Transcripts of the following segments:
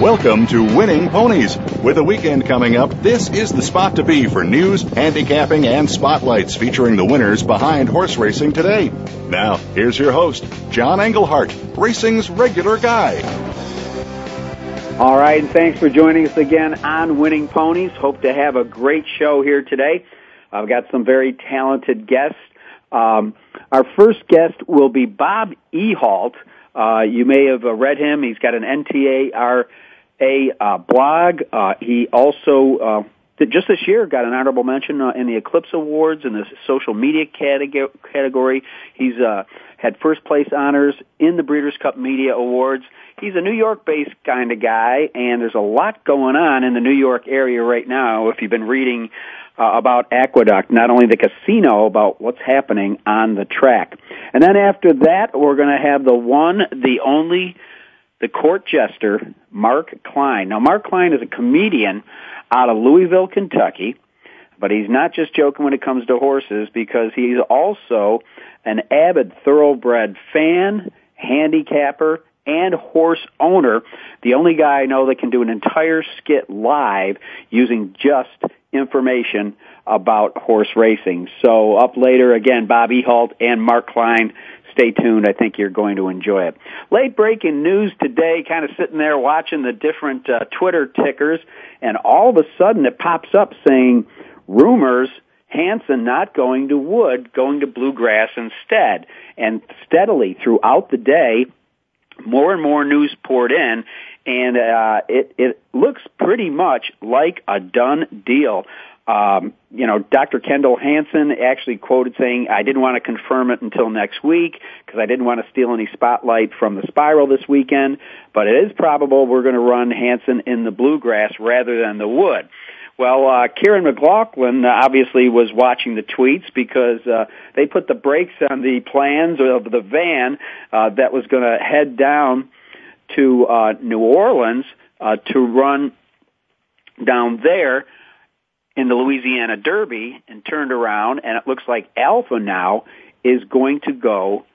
Welcome to Winning Ponies. With the weekend coming up, this is the spot to be for news, handicapping, and spotlights featuring the winners behind horse racing today. Now, here's your host, John Englehart, racing's regular guy. All right, and thanks for joining us again on Winning Ponies. Hope to have a great show here today. I've got some very talented guests. Um, our first guest will be Bob Ehalt. Uh, you may have read him. He's got an NTRA a uh, blog. Uh, he also uh, just this year got an honorable mention uh, in the Eclipse Awards in the social media category. He's uh, had first place honors in the Breeders' Cup Media Awards. He's a New York-based kind of guy, and there's a lot going on in the New York area right now. If you've been reading uh, about Aqueduct, not only the casino, about what's happening on the track. And then after that, we're going to have the one, the only the court jester, Mark Klein. Now, Mark Klein is a comedian out of Louisville, Kentucky, but he's not just joking when it comes to horses because he's also an avid thoroughbred fan, handicapper, and horse owner. The only guy I know that can do an entire skit live using just information about horse racing. So up later, again, Bob Ehalt and Mark Klein stay tuned. I think you're going to enjoy it. Late breaking news today, kind of sitting there watching the different uh, Twitter tickers, and all of a sudden it pops up saying rumors Hansen not going to wood, going to bluegrass instead. And steadily throughout the day, more and more news poured in, and uh, it it looks pretty much like a done deal. Um, you know, Dr. Kendall Hansen actually quoted saying, I didn't want to confirm it until next week because I didn't want to steal any spotlight from the spiral this weekend, but it is probable we're going to run Hansen in the bluegrass rather than the wood. Well, uh, Kiaran McLaughlin obviously was watching the tweets because uh, they put the brakes on the plans of the van uh, that was going to head down to uh, New Orleans uh, to run down there in the Louisiana Derby and turned around, and it looks like Alpha now is going to go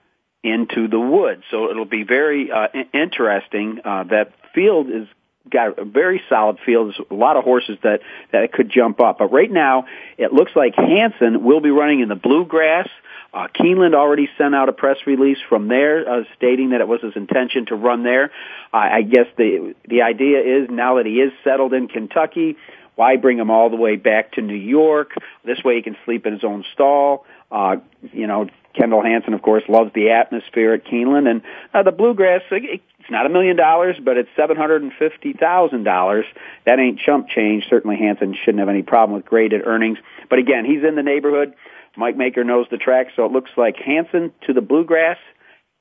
into the woods. So it'll be very uh, interesting. Uh, that field is got a very solid field. There's a lot of horses that that could jump up. But right now, it looks like Hansen will be running in the bluegrass. Uh, Keeneland already sent out a press release from there uh, stating that it was his intention to run there. Uh, I guess the the idea is now that he is settled in Kentucky, why bring him all the way back to New York? This way he can sleep in his own stall. Uh, you know, Kendall Hansen, of course, loves the atmosphere at Keeneland, and uh, the bluegrass. It's not a million dollars, but it's seven hundred and fifty thousand dollars. That ain't chump change. Certainly, Hansen shouldn't have any problem with graded earnings. But again, he's in the neighborhood. Mike Maker knows the track, so it looks like Hansen to the bluegrass,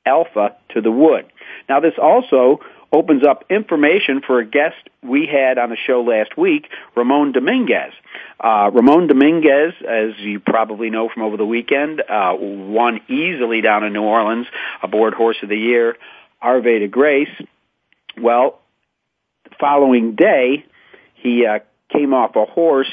Alpha to the wood. Now, this also opens up information for a guest we had on the show last week, Ramon Dominguez. Uh, Ramon Dominguez, as you probably know from over the weekend, uh, won easily down in New Orleans aboard Horse of the Year, Havre de Grace. Well, the following day, he uh, came off a horse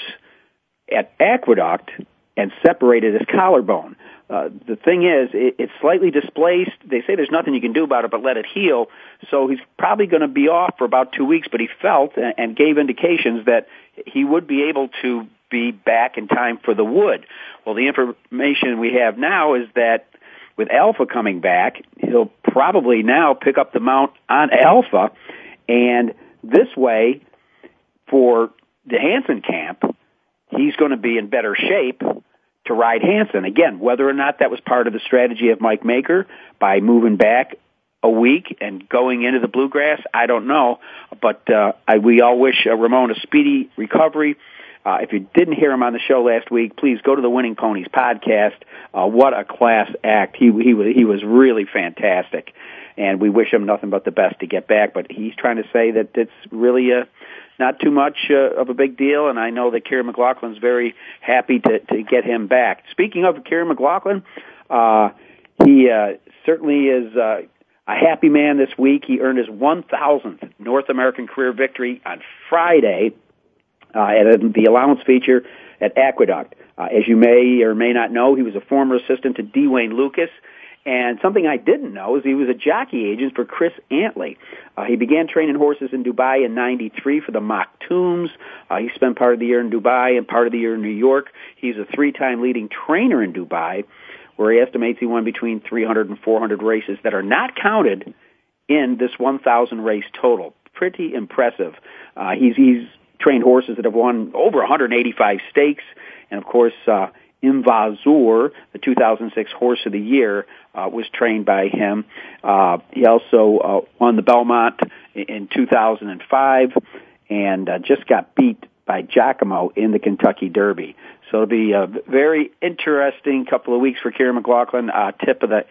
at Aqueduct and separated his collarbone. Uh, the thing is, it, it's slightly displaced. They say there's nothing you can do about it but let it heal. So he's probably going to be off for about two weeks, but he felt and, and gave indications that he would be able to be back in time for the wood. Well, the information we have now is that with Alpha coming back, he'll probably now pick up the mount on Alpha, and this way, for the Hansen camp, he's going to be in better shape to ride Hansen. Again, whether or not that was part of the strategy of Mike Maker by moving back a week and going into the bluegrass, I don't know. But uh, I, we all wish uh, Ramon a speedy recovery. Uh, if you didn't hear him on the show last week, please go to the Winning Ponies podcast. Uh, what a class act! He he he was really fantastic, and we wish him nothing but the best to get back. But he's trying to say that it's really a not too much uh, of a big deal, and I know that Kiaran McLaughlin's very happy to to get him back. Speaking of Kiaran McLaughlin, uh, he uh, certainly is. Uh, a happy man this week. He earned his 1,000th North American career victory on Friday uh, at the allowance feature at Aqueduct. Uh, as you may or may not know, he was a former assistant to Dwayne Wayne Lukas. And something I didn't know is he was a jockey agent for Chris Antley. Uh, he began training horses in Dubai in 93 for the Maktoums. Uh, he spent part of the year in Dubai and part of the year in New York. He's a three-time leading trainer in Dubai where he estimates he won between 300 and 400 races that are not counted in this 1,000 race total. Pretty impressive. Uh, he's, he's trained horses that have won over 185 stakes, and of course, uh, Invasor, the 2006 Horse of the Year, uh, was trained by him. Uh, he also uh, won the Belmont in 2005 and uh, just got beat by Giacomo in the Kentucky Derby. So it'll be a very interesting couple of weeks for Kiaran McLaughlin. Uh, tip of the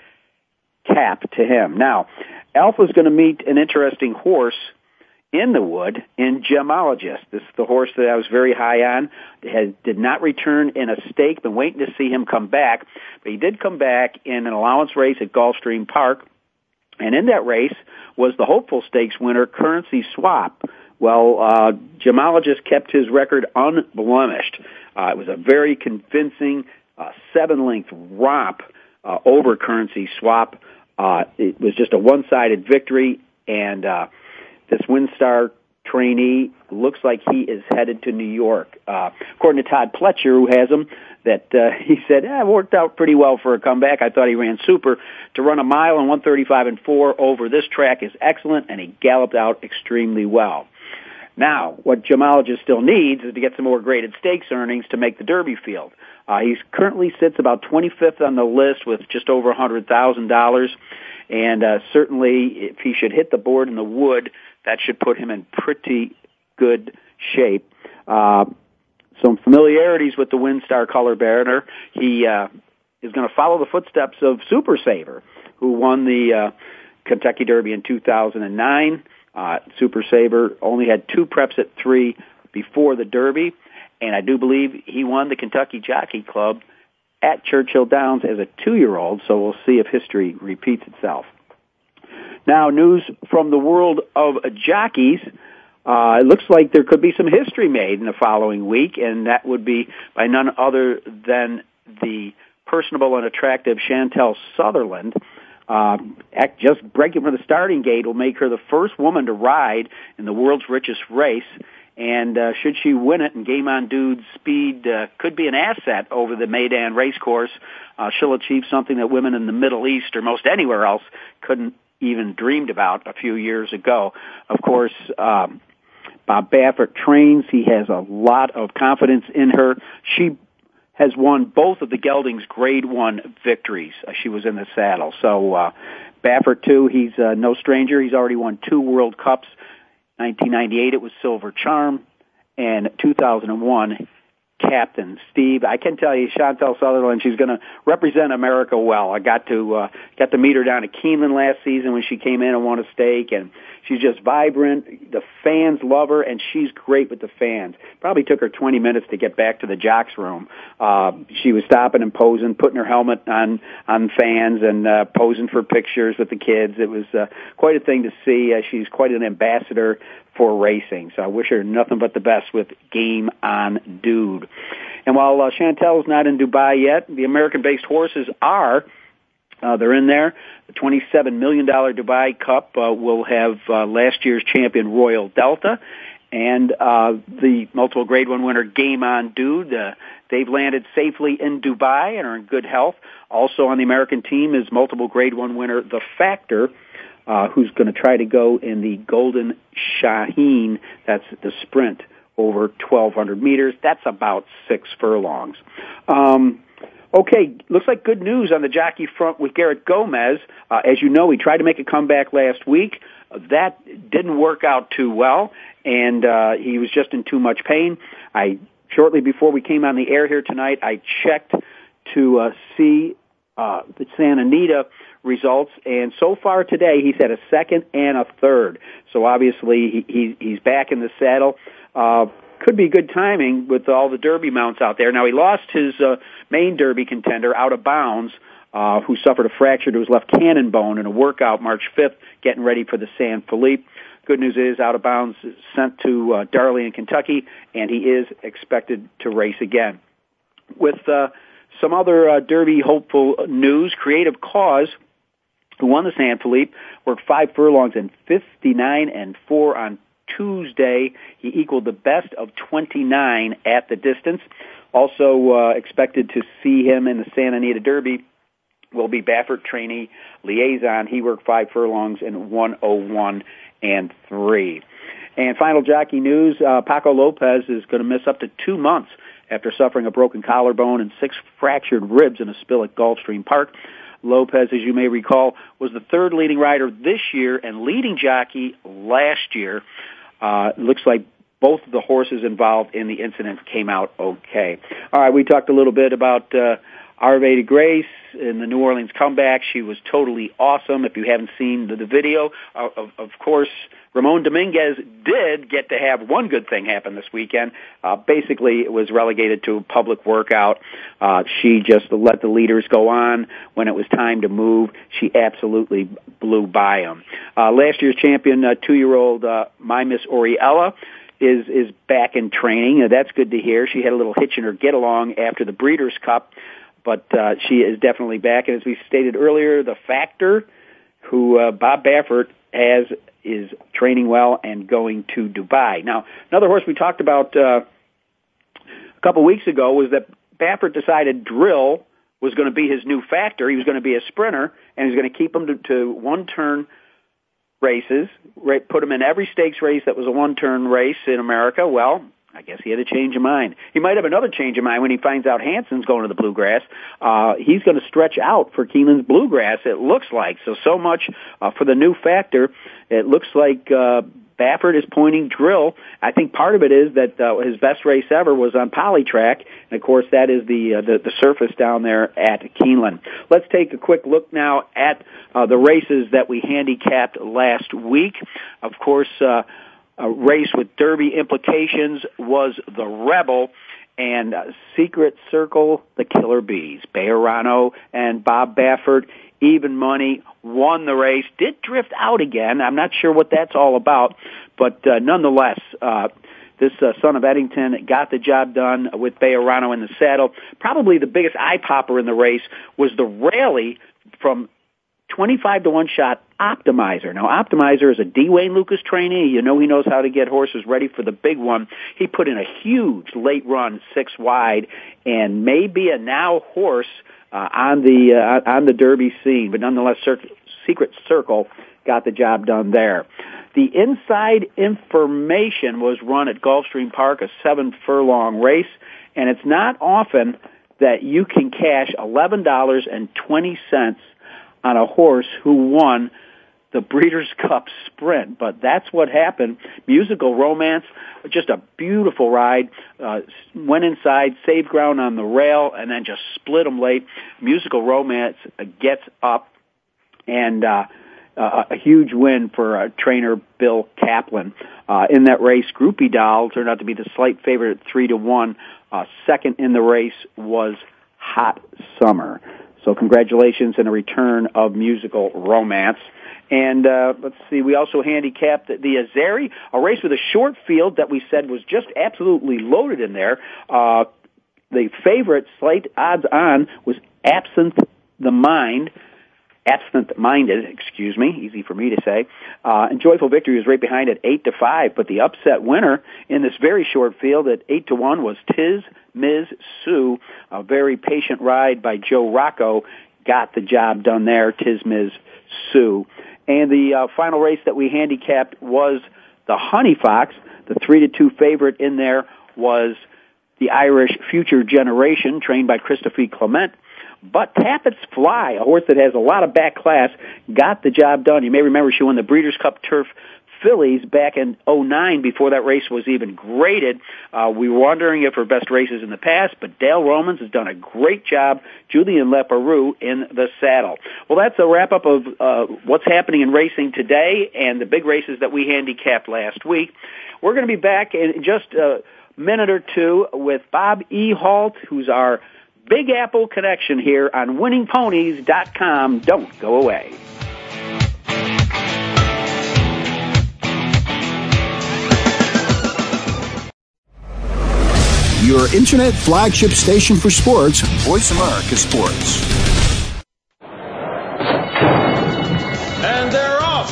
cap to him. Now, Alpha's going to meet an interesting horse in the wood in Gemologist. This is the horse that I was very high on. Has, did not return in a stake. Been waiting to see him come back, but he did come back in an allowance race at Gulfstream Park. And in that race was the hopeful stakes winner, Currency Swap. Well, uh, Gemologist kept his record unblemished. Uh, it was a very convincing uh, seven-length romp uh, over currency swap. Uh, it was just a one-sided victory, and uh, this WinStar trainee looks like he is headed to New York. Uh, according to Todd Pletcher, who has him, that uh, he said, eh, worked out pretty well for a comeback. I thought he ran super. To run a mile in 135 and 4 over this track is excellent, and he galloped out extremely well. Now, what Gemologist still needs is to get some more graded stakes earnings to make the Derby field. Uh, he currently sits about 25th on the list with just over $100,000. And uh, certainly, if he should hit the board in the wood, that should put him in pretty good shape. Uh, some familiarities with the WinStar color bearer. He uh, is going to follow the footsteps of Super Saver, who won the uh, Kentucky Derby in 2009. Uh, Super Saver only had two preps at three before the Derby, and I do believe he won the Kentucky Jockey Club at Churchill Downs as a two-year-old. So we'll see if history repeats itself. Now, news from the world of jockeys. Uh, it looks like there could be some history made in the following week, and that would be by none other than the personable and attractive Chantal Sutherland, uh, just breaking from the starting gate will make her the first woman to ride in the world's richest race. And uh, should she win it, and Game On Dude's speed uh, could be an asset over the Meydan racecourse, uh, she'll achieve something that women in the Middle East or most anywhere else couldn't even dreamed about a few years ago. Of course, um, Bob Baffert trains. He has a lot of confidence in her. She has won both of the Geldings Grade One victories. Uh, she was in the saddle. So uh, Baffert too. He's uh, no stranger. He's already won two World Cups. 1998 it was Silver Charm, and 2001 captain, Steve. I can tell you, Chantal Sutherland, she's going to represent America well. I got to uh, got to meet her down at Keeneland last season when she came in and won a stake, and she's just vibrant. The fans love her, and she's great with the fans. Probably took her 20 minutes to get back to the jocks room. Uh, she was stopping and posing, putting her helmet on on fans, and uh, posing for pictures with the kids. It was uh, quite a thing to see. Uh, she's quite an ambassador for racing. So I wish her nothing but the best with Game on Dude. And while uh, Chantal's not in Dubai yet, the American-based horses are. Uh, they're in there. The $27 million Dubai Cup uh, will have uh, last year's champion Royal Delta and uh, the multiple grade one winner Game On Dude. Uh, they've landed safely in Dubai and are in good health. Also on the American team is multiple grade one winner The Factor uh, who's going to try to go in the Golden Shaheen. That's the sprint over 1,200 meters. That's about six furlongs. Um, okay, looks like good news on the jockey front with Garrett Gomez. Uh, as you know, he tried to make a comeback last week. That didn't work out too well, and uh, he was just in too much pain. I shortly before we came on the air here tonight, I checked to uh, see uh, the Santa Anita results, and so far today he's had a second and a third. So obviously he, he he's back in the saddle. Uh, could be good timing with all the Derby mounts out there. Now he lost his uh, main Derby contender out of bounds, uh, who suffered a fracture to his left cannon bone in a workout March 5th, getting ready for the San Felipe. Good news is out of bounds sent to uh, Darley in Kentucky, and he is expected to race again. With uh, some other uh, Derby hopeful news, Creative Cause, who won the San Felipe, worked five furlongs and 59 and 4 on Tuesday. He equaled the best of 29 at the distance. Also uh, expected to see him in the Santa Anita Derby will be Baffert trainee liaison. He worked five furlongs in 101 and 3. And final jockey news, uh, Paco Lopez is going to miss up to two months after suffering a broken collarbone and six fractured ribs in a spill at Gulfstream Park. Lopez, as you may recall, was the third leading rider this year and leading jockey last year. Uh, looks like both of the horses involved in the incident came out okay. All right, we talked a little bit about uh, Havre de Grace in the New Orleans comeback. She was totally awesome. If you haven't seen the, the video, uh, of, of course, Ramon Dominguez did get to have one good thing happen this weekend. Uh, basically, it was relegated to a public workout. Uh, she just let the leaders go on. When it was time to move, she absolutely blew by them. Uh, last year's champion, uh, two-year-old uh, My Miss Aurelia, is is back in training. Uh, that's good to hear. She had a little hitch in her get along after the Breeders' Cup but uh, she is definitely back. And as we stated earlier, the factor who uh, Bob Baffert has is training well and going to Dubai. Now, another horse we talked about uh, a couple weeks ago was that Baffert decided Drill was going to be his new factor. He was going to be a sprinter, and he's going to keep him to, to one-turn races, right, put him in every stakes race that was a one-turn race in America. Well, I guess he had a change of mind. He might have another change of mind when he finds out Hansen's going to the Bluegrass. Uh, he's going to stretch out for Keeneland's Bluegrass, it looks like. So, so much uh, for the new factor. It looks like uh, Baffert is pointing drill. I think part of it is that uh, his best race ever was on Polytrack, and of course that is the, uh, the the surface down there at Keeneland. Let's take a quick look now at uh, the races that we handicapped last week. Of course. Uh, a race with Derby implications was the Rebel and uh, Secret Circle, the Killer Bees. Bejarano and Bob Baffert, even money, won the race, did drift out again. I'm not sure what that's all about, but uh, nonetheless, uh, this uh, son of Eddington got the job done with Bejarano in the saddle. Probably the biggest eye popper in the race was the rally from 25 to 1 shot Optimizer. Now, Optimizer is a D. Wayne Lukas trainee. You know he knows how to get horses ready for the big one. He put in a huge late run, six wide, and may be a now horse uh, on the uh, on the Derby scene, but nonetheless, Cir- Secret Circle got the job done there. The inside information was run at Gulfstream Park, a seven furlong race, and it's not often that you can cash eleven dollars and twenty cents on a horse who won the Breeders' Cup Sprint. But that's what happened. Musical Romance, just a beautiful ride. Uh, went inside, saved ground on the rail, and then just split them late. Musical Romance gets up, and uh, uh, a huge win for uh, trainer Bill Kaplan. Uh, in that race, Groupie Doll turned out to be the slight favorite at three to one. Uh, second in the race was Hot Summer. So congratulations and a return of musical romance. And uh, let's see, we also handicapped the, Azeri, a race with a short field that we said was just absolutely loaded in there. Uh, the favorite, slight odds on, was Absinthe the Mind absent minded, excuse me, easy for me to say. Uh, and Joyful Victory was right behind at eight to five, but the upset winner in this very short field at eight to one was Tiz Miz Sue. A very patient ride by Joe Rocco got the job done there. Tiz Miz Sue. And the uh, final race that we handicapped was the Honey Fox. The three to two favorite in there was the Irish Future Generation, trained by Christophe Clement. But Tappett's Fly, a horse that has a lot of back class, got the job done. You may remember she won the Breeders' Cup Turf fillies back in 09 before that race was even graded. Uh, we were wondering if her best races in the past, but Dale Romans has done a great job. Julian Leparoux in the saddle. Well, that's a wrap up of uh, what's happening in racing today and the big races that we handicapped last week. We're going to be back in just a minute or two with Bob Ehalt, who's our Big Apple connection here on winningponies.com. Don't go away. Your internet flagship station for sports, Voice America Sports. And they're off.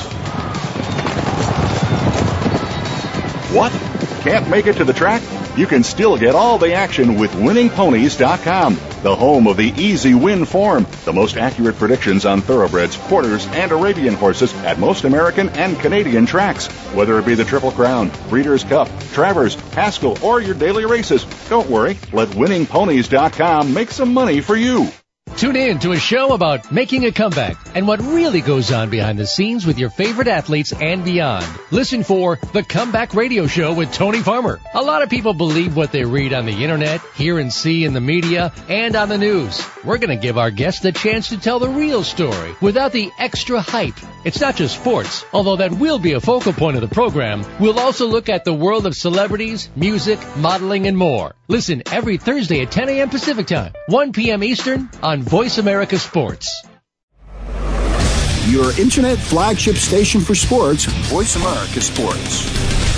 What? Can't make it to the track? You can still get all the action with winningponies.com, the home of the easy win form, the most accurate predictions on thoroughbreds, quarters, and Arabian horses at most American and Canadian tracks. Whether it be the Triple Crown, Breeders' Cup, Travers, Haskell, or your daily races, don't worry. Let winningponies.com make some money for you. Tune in to a show about making a comeback and what really goes on behind the scenes with your favorite athletes and beyond. Listen for The Comeback Radio Show with Tony Farmer. A lot of people believe what they read on the internet, hear and see in the media, and on the news. We're going to give our guests the chance to tell the real story without the extra hype. It's not just sports, although that will be a focal point of the program. We'll also look at the world of celebrities, music, modeling, and more. Listen every Thursday at 10 a.m. Pacific Time, 1 p.m. Eastern on Voice America Sports. Your internet flagship station for sports, Voice America Sports.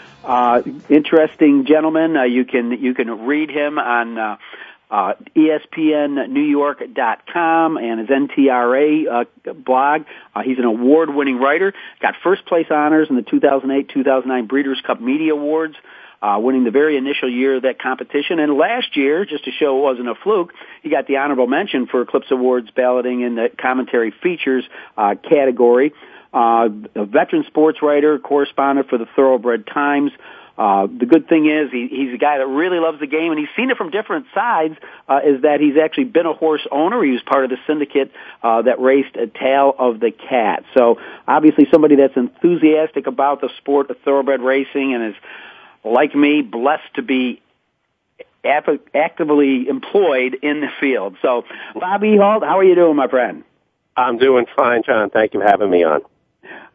Uh, interesting gentleman. Uh, you can you can read him on uh, uh, ESPNNewYork.com and his NTRA uh, blog. Uh, he's an award-winning writer. Got first place honors in the 2008-2009 Breeders' Cup Media Awards. Uh, winning the very initial year of that competition. And last year, just to show it wasn't a fluke, he got the honorable mention for Eclipse Awards balloting in the commentary features uh, category uh, a veteran sports writer, correspondent for the Thoroughbred Times. Uh, the good thing is he, he's a guy that really loves the game, and he's seen it from different sides. Uh, is that he's actually been a horse owner. He was part of the syndicate uh, that raced a Tale of the Cat. So obviously somebody that's enthusiastic about the sport of thoroughbred racing, and is like me blessed to be actively employed in the field. So, Bob Ehalt, how are you doing, my friend? I'm doing fine, John. Thank you for having me on.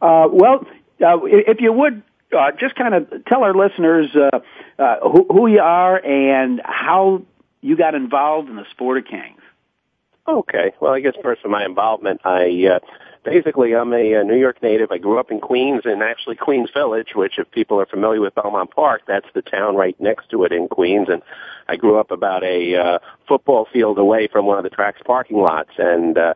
Uh, well, uh, if you would uh, just kind of tell our listeners uh, uh, who, who you are and how you got involved in the sport of kings. Okay. Well, I guess first of my involvement, I uh, basically I'm a, a New York native. I grew up in Queens and actually Queens Village, which if people are familiar with Belmont Park, that's the town right next to it in Queens. And I grew up about a uh, football field away from one of the track's parking lots. And uh,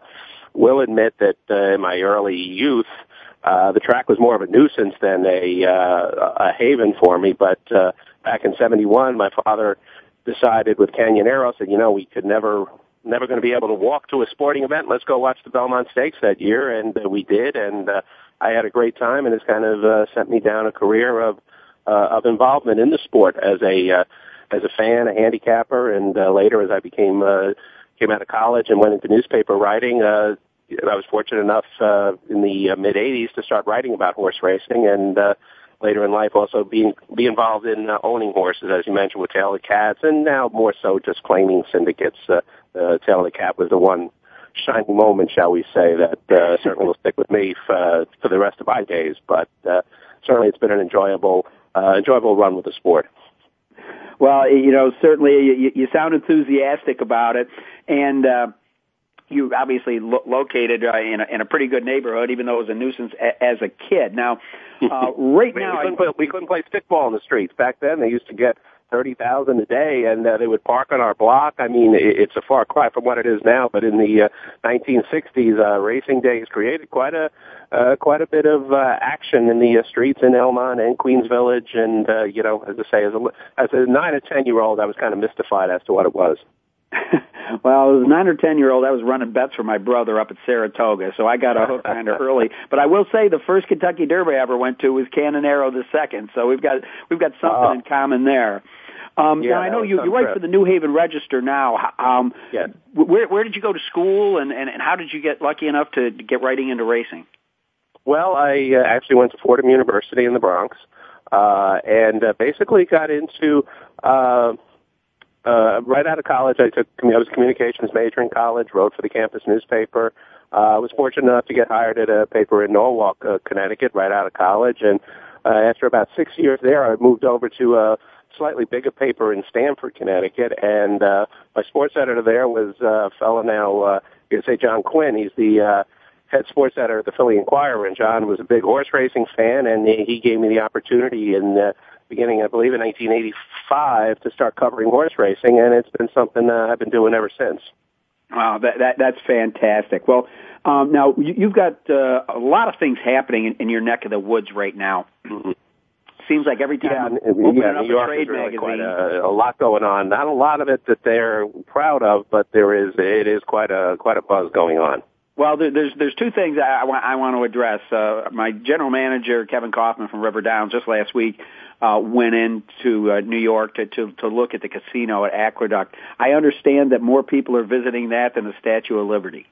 will admit that uh, in my early youth, uh, the track was more of a nuisance than a uh, a haven for me. But uh, back in '71, my father decided with Canyon Canonero said, you know, we could never never going to be able to walk to a sporting event. Let's go watch the Belmont Stakes that year, and uh, we did, and uh, I had a great time, and it's kind of uh, sent me down a career of uh, of involvement in the sport as a uh, as a fan, a handicapper, and uh, later as I became uh, came out of college and went into newspaper writing. Uh, I was fortunate enough uh, in the uh, mid '80s to start writing about horse racing, and uh, later in life also being be involved in uh, owning horses, as you mentioned, with Tale the Cats, and now more so just claiming syndicates. Uh, uh, Tale the Cat was the one shining moment, shall we say, that uh, certainly will stick with me for, for the rest of my days. But uh, certainly, it's been an enjoyable uh, enjoyable run with the sport. Well, you know, certainly you, you sound enthusiastic about it, and. Uh, you obviously lo- located uh, in, a, in a pretty good neighborhood, even though it was a nuisance a- as a kid. Now, uh, right we, now, we couldn't, play, we couldn't play stickball in the streets back then. They used to get thirty thousand a day, and uh, they would park on our block. I mean, it, it's a far cry from what it is now, but in the uh, 1960s, uh, racing days created quite a uh, quite a bit of uh, action in the uh, streets in Elmont and Queens Village, and uh, you know, as I say, as a as a nine or ten year old, I was kind of mystified as to what it was. well, as a nine or ten year old, I was running bets for my brother up at Saratoga, so I got a hook kind of early. But I will say, the first Kentucky Derby I ever went to was Canonero the second, so we've got we've got something uh, in common there. Um, yeah, now I know you you write for the New Haven Register now. Um, yes. Where where did you go to school, and, and and how did you get lucky enough to get writing into racing? Well, I uh, actually went to Fordham University in the Bronx, uh, and uh, basically got into uh, uh, right out of college. I took I was a communications major in college. Wrote for the campus newspaper. Uh, I was fortunate enough to get hired at a paper in Norwalk, uh, Connecticut, right out of college. And uh, after about six years there, I moved over to a slightly bigger paper in Stamford, Connecticut. And uh, my sports editor there was uh, a fellow now. Uh, you can say John Quinn. He's the uh, head sports editor at the Philly Inquirer, and John was a big horse racing fan, and he gave me the opportunity in the beginning, I believe, in 1985 to start covering horse racing, and it's been something uh, I've been doing ever since. Wow, that, that that's fantastic. Well, um, now you, you've got uh, a lot of things happening in, in your neck of the woods right now. Mm-hmm. Seems like every time yeah, opening yeah, up New York a trade is really magazine, quite a, a lot going on. Not a lot of it that they're proud of, but there is it is quite a quite a buzz going on. Well, there, there's there's two things I, I, want, I want to address. Uh, my general manager Kevin Kaufman from River Downs just last week uh, went into uh, New York to, to to look at the casino at Aqueduct. I understand that more people are visiting that than the Statue of Liberty.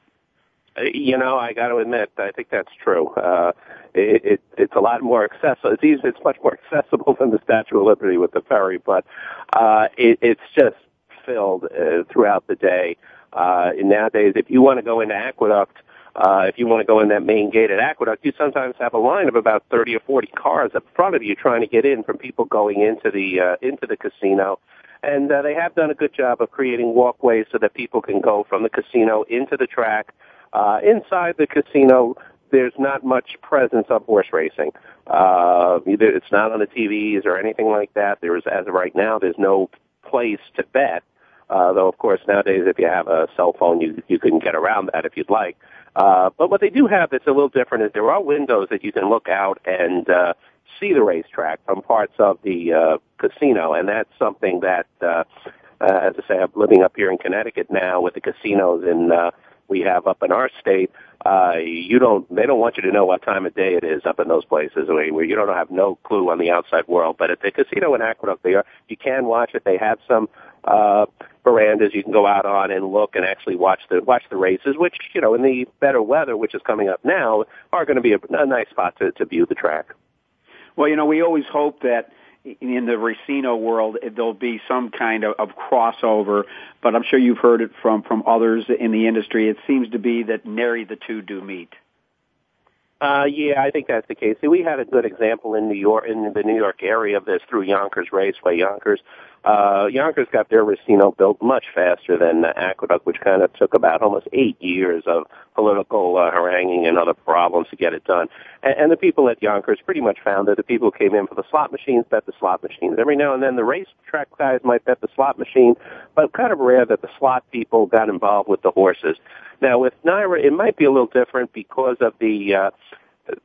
Uh, you know, I got to admit, I think that's true. Uh, it, it, it's a lot more accessible. It's easy, it's much more accessible than the Statue of Liberty with the ferry, but uh, it, it's just filled uh, throughout the day. Uh, nowadays, if you want to go into Aqueduct, uh, if you want to go in that main gate at Aqueduct, you sometimes have a line of about 30 or 40 cars up front of you trying to get in from people going into the, uh, into the casino. And, uh, they have done a good job of creating walkways so that people can go from the casino into the track. Uh, inside the casino, there's not much presence of horse racing. Uh, it's not on the TVs or anything like that. There is, as of right now, there's no place to bet. Uh, though, of course, nowadays, if you have a cell phone, you you can get around that if you'd like. Uh, but what they do have that's a little different is there are windows that you can look out and uh, see the racetrack from parts of the uh, casino, and that's something that, uh, uh, as I say, I'm living up here in Connecticut now with the casinos in uh, we have up in our state. Uh, you don't, they don't want you to know what time of day it is up in those places where you don't have no clue on the outside world. But at the casino in Aqueduct, they are, you can watch it. They have some, uh, verandas you can go out on and look and actually watch the watch the races, which you know in the better weather, which is coming up now, are going to be a, a nice spot to, to view the track. Well, you know, we always hope that in the Racino world there'll be some kind of, of crossover, but I'm sure you've heard it from from others in the industry. It seems to be that nary the two do meet. Uh, yeah, I think that's the case. See, we had a good example in New York, in the New York area of this through Yonkers Raceway. Yonkers uh, Yonkers got their Racino built much faster than the Aqueduct, which kind of took about almost eight years of political uh, haranguing and other problems to get it done. And, and the people at Yonkers pretty much found that the people who came in for the slot machines bet the slot machines. Every now and then the racetrack guys might bet the slot machine, but kind of rare that the slot people got involved with the horses. Now with NYRA, it might be a little different because of the uh,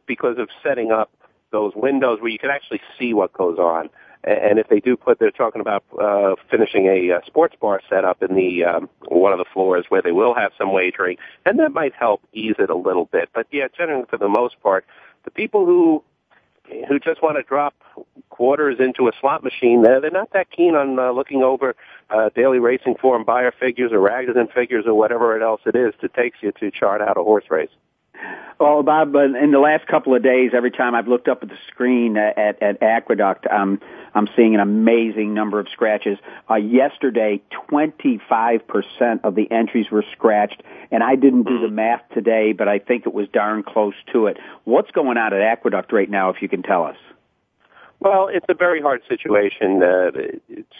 because of setting up those windows where you can actually see what goes on. And if they do put, they're talking about uh, finishing a uh, sports bar setup in the um, one of the floors where they will have some wagering, and that might help ease it a little bit. But yeah, generally for the most part, the people who who just want to drop quarters into a slot machine, they're, they're not that keen on uh, looking over uh, daily racing form Beyer figures or Ragozin figures or whatever else it is that takes you to chart out a horse race. Well, Bob, in the last couple of days, every time I've looked up at the screen at, at Aqueduct, I'm I'm seeing an amazing number of scratches. Uh, yesterday, 25% of the entries were scratched, and I didn't do the mm-hmm. math today, but I think it was darn close to it. What's going on at Aqueduct right now, if you can tell us? Well, it's a very hard situation uh,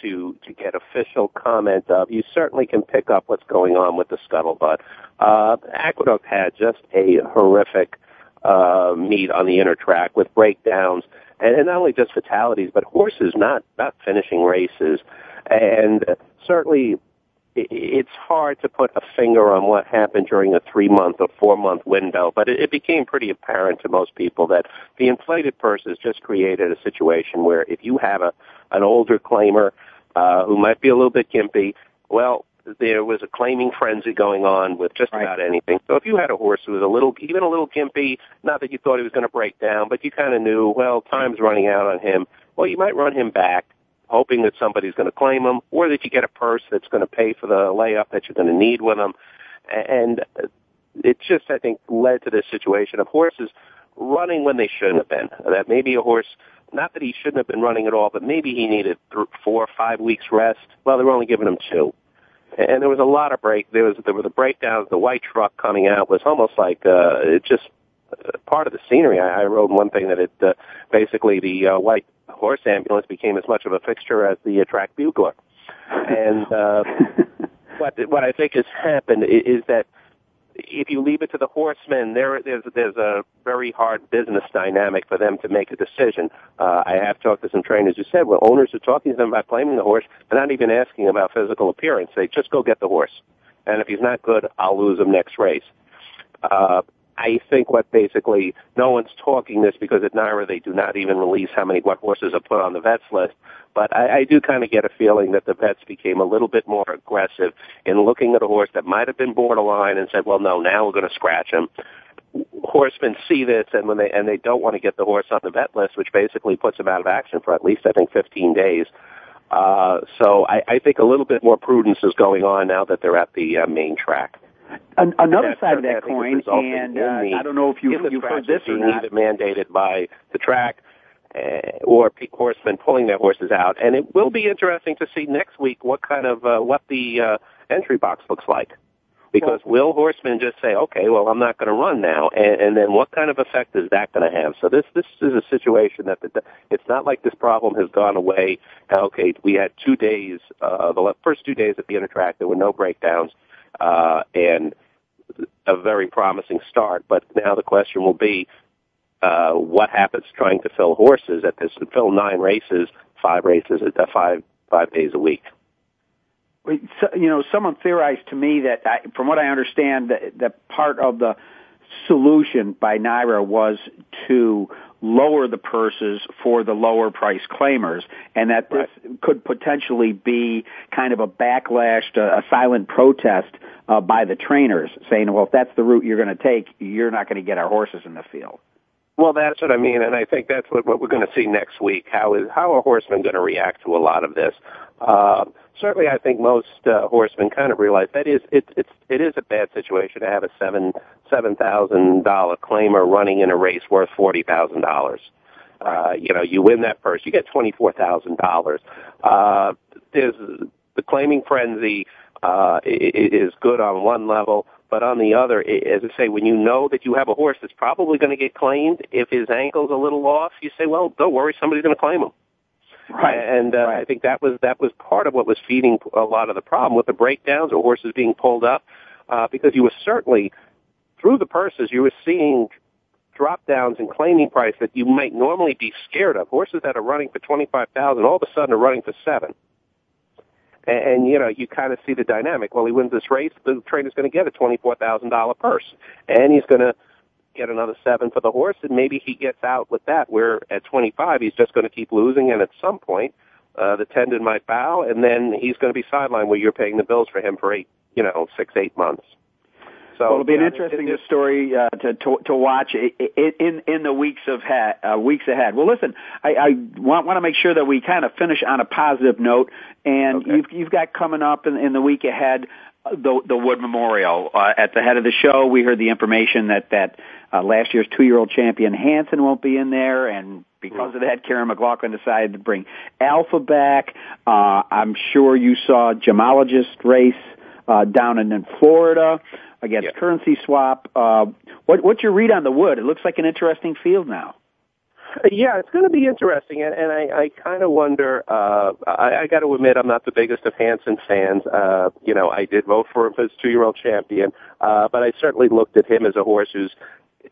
to to get official comment of. You certainly can pick up what's going on with the scuttlebutt. Uh, Aqueduct had just a horrific uh, meet on the inner track with breakdowns. and, and not only just fatalities, but horses not not finishing races, and certainly it's hard to put a finger on what happened during a three month or four month window, but it, it became pretty apparent to most people that the inflated purses just created a situation where if you have a an older claimer uh, who might be a little bit gimpy, well, there was a claiming frenzy going on with just right. about anything. So if you had a horse who was a little, even a little gimpy, not that you thought he was going to break down, but you kind of knew, well, time's running out on him. Well, you might run him back, hoping that somebody's going to claim them, or that you get a purse that's going to pay for the layup that you're going to need with them. And it just, I think, led to this situation of horses running when they shouldn't have been. That maybe a horse not that he shouldn't have been running at all, but maybe he needed four or five weeks rest. Well, they were only giving him two and there was a lot of break. There was there were the breakdowns. The white truck coming out was almost like uh, it just uh, part of the scenery. I, I wrote one thing that it uh, basically the uh, white horse ambulance became as much of a fixture as the uh, track bugler. And uh, what what I think has happened is, is that if you leave it to the horsemen, there there's there's a very hard business dynamic for them to make a decision. Uh, I have talked to some trainers who said, well, owners are talking to them about claiming the horse. They're not even asking about physical appearance. They just go get the horse, and if he's not good, I'll lose him next race. Uh, I think what basically no one's talking this because at NYRA they do not even release how many what horses are put on the vets list. But I, I do kind of get a feeling that the vets became a little bit more aggressive in looking at a horse that might have been borderline and said, "Well, no, now we're going to scratch him." Horsemen see this, and when they and they don't want to get the horse on the vet list, which basically puts him out of action for at least I think 15 days. Uh, so I, I think a little bit more prudence is going on now that they're at the uh, main track. An- another side of that coin, and uh, I don't know if you've, you've heard this or not. Either mandated by the track uh, or horsemen pulling their horses out, and it will be interesting to see next week what kind of uh, what the uh, entry box looks like. Because will horsemen just say, "Okay, well, I'm not going to run now," and, and then what kind of effect is that going to have? So this this is a situation that the, it's not like this problem has gone away. Okay, we had two days, uh, the first two days at the track, there were no breakdowns uh, and a very promising start. But now the question will be, uh, what happens trying to fill horses at this, fill nine races, five races, uh, five, five days a week? You know, someone theorized to me that, I, from what I understand, that, that part of the solution by NYRA was to lower the purses for the lower price claimers and that this right. could potentially be kind of a backlash to a silent protest uh, by the trainers saying, well, if that's the route you're going to take, you're not going to get our horses in the field. Well, that's what I mean, and I think that's what, what we're going to see next week. How is how are horsemen going to react to a lot of this? Uh, certainly, I think most uh, horsemen kind of realize that is it, it's it is a bad situation to have a seven seven thousand dollar claimer running in a race worth forty thousand dollars. Uh, you know, you win that purse, you get twenty four thousand uh, dollars. There's the claiming frenzy uh, is good on one level, but on the other, as I say, when you know that you have a horse that's probably going to get claimed, if his ankle's a little off, you say, well, don't worry, somebody's going to claim him. Right. And uh, right. I think that was that was part of what was feeding a lot of the problem with the breakdowns or horses being pulled up, uh, because you were certainly through the purses you were seeing drop downs in claiming price that you might normally be scared of. Horses that are running for twenty five thousand all of a sudden are running for seven. And, and you know, you kind of see the dynamic. Well, he wins this race, the trainer's going to get a twenty four thousand dollar purse, and he's going to get another seven for the horse, and maybe he gets out with that. Where at 25, he's just going to keep losing, and at some point, uh, the tendon might bow, and then he's going to be sidelined where you're paying the bills for him for eight, you know, six, eight months. So well, it'll be an interesting it, it, story uh, to, to to watch in in the weeks of ha- uh, weeks ahead. Well, listen, I, I want want to make sure that we kind of finish on a positive note, and okay. you've you've got coming up in, in the week ahead the the Wood Memorial. Uh, at the head of the show, we heard the information that that uh, last year's two-year-old champion Hansen won't be in there, and because of that, Kiaran McLaughlin decided to bring Alpha back. Uh, I'm sure you saw gemologist race uh, down in, in Florida against yeah. Currency Swap. Uh, what, what's your read on the Wood? It looks like an interesting field now. Yeah, it's going to be interesting, and, and I, I kind of wonder. Uh, I, I got to admit, I'm not the biggest of Hansen fans. Uh, you know, I did vote for him as two-year-old champion, uh, but I certainly looked at him as a horse who's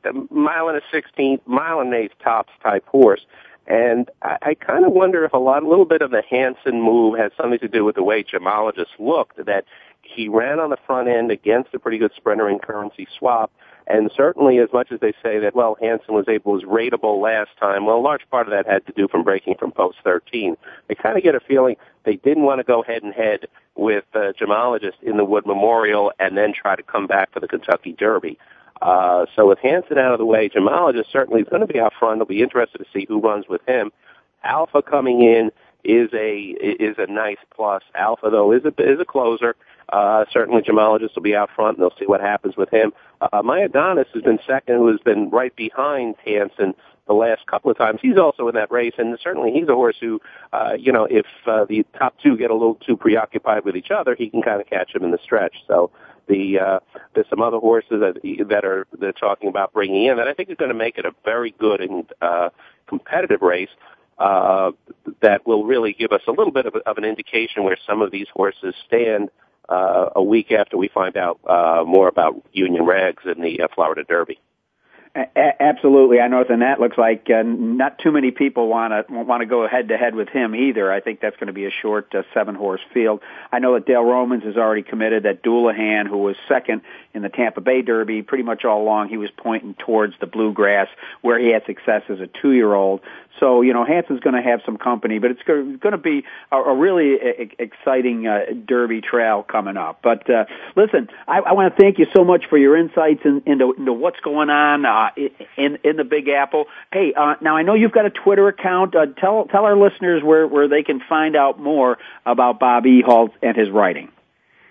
a mile and a sixteenth, mile and eighth tops type horse. And I, I kind of wonder if a lot, a little bit of the Hansen move has something to do with the way gemologists looked. That he ran on the front end against a pretty good sprinter in currency swap. And certainly, as much as they say that, well, Hansen was able, was rateable last time, well, a large part of that had to do from breaking from post 13. I kind of get a feeling they didn't want to go head and head with uh, gemologists in the Wood Memorial and then try to come back for the Kentucky Derby. Uh, so with Hansen out of the way, gemologist certainly is going to be out front. They'll be interested to see who runs with him. Alpha coming in is a is a nice plus. Alpha though is a is a closer. Uh, certainly, gemologist will be out front, and they'll see what happens with him. Uh, my Adonis has been second, who has been right behind Hansen the last couple of times. He's also in that race, and certainly he's a horse who, uh, you know, if uh, the top two get a little too preoccupied with each other, he can kind of catch them in the stretch. So the uh, there's some other horses that that are they're talking about bringing in that I think is going to make it a very good and uh, competitive race. Uh, that will really give us a little bit of, of an indication where some of these horses stand uh, a week after we find out uh, more about Union Rags and the uh, Florida Derby. A- absolutely, I know, and that looks like uh, not too many people want to want to go head to head with him either. I think that's going to be a short uh, seven horse field. I know that Dale Romans is already committed. That Dullahan, who was second in the Tampa Bay Derby, pretty much all along he was pointing towards the bluegrass where he had success as a two year old. So you know Hansen's going to have some company, but it's going to be a, a really exciting uh, Derby trail coming up. But uh, listen, I, I want to thank you so much for your insights in, into, into what's going on uh, in in the Big Apple. Hey, uh, now I know you've got a Twitter account. Uh, tell tell our listeners where where they can find out more about Bob Ehalt and his writing.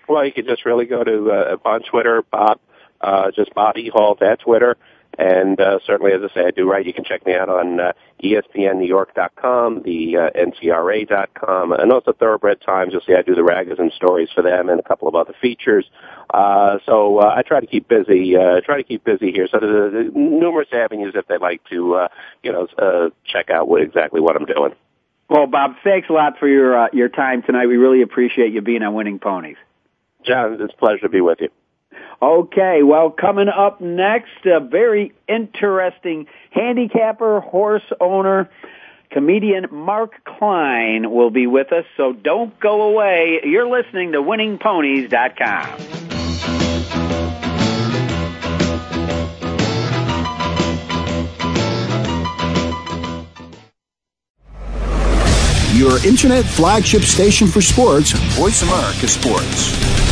Well, you can just really go to uh, on Twitter, Bob, uh, just Bob Ehalt at Twitter and uh, certainly, as I say, I do write. You can check me out on uh, ESPNNewYork.com, the uh, NTRA.com, and also Thoroughbred Times. You'll see I do the Ragozin stories for them and a couple of other features. Uh, so uh, I try to keep busy. Uh, try to keep busy here. So there's numerous avenues if they'd like to, uh, you know, uh, check out what exactly what I'm doing. Well, Bob, thanks a lot for your uh, your time tonight. We really appreciate you being on Winning Ponies. John, it's a pleasure to be with you. Okay, well, coming up next, a very interesting handicapper, horse owner, comedian Mark Klein will be with us, so don't go away. You're listening to winningponies.com. Your internet flagship station for sports, Voice America Sports.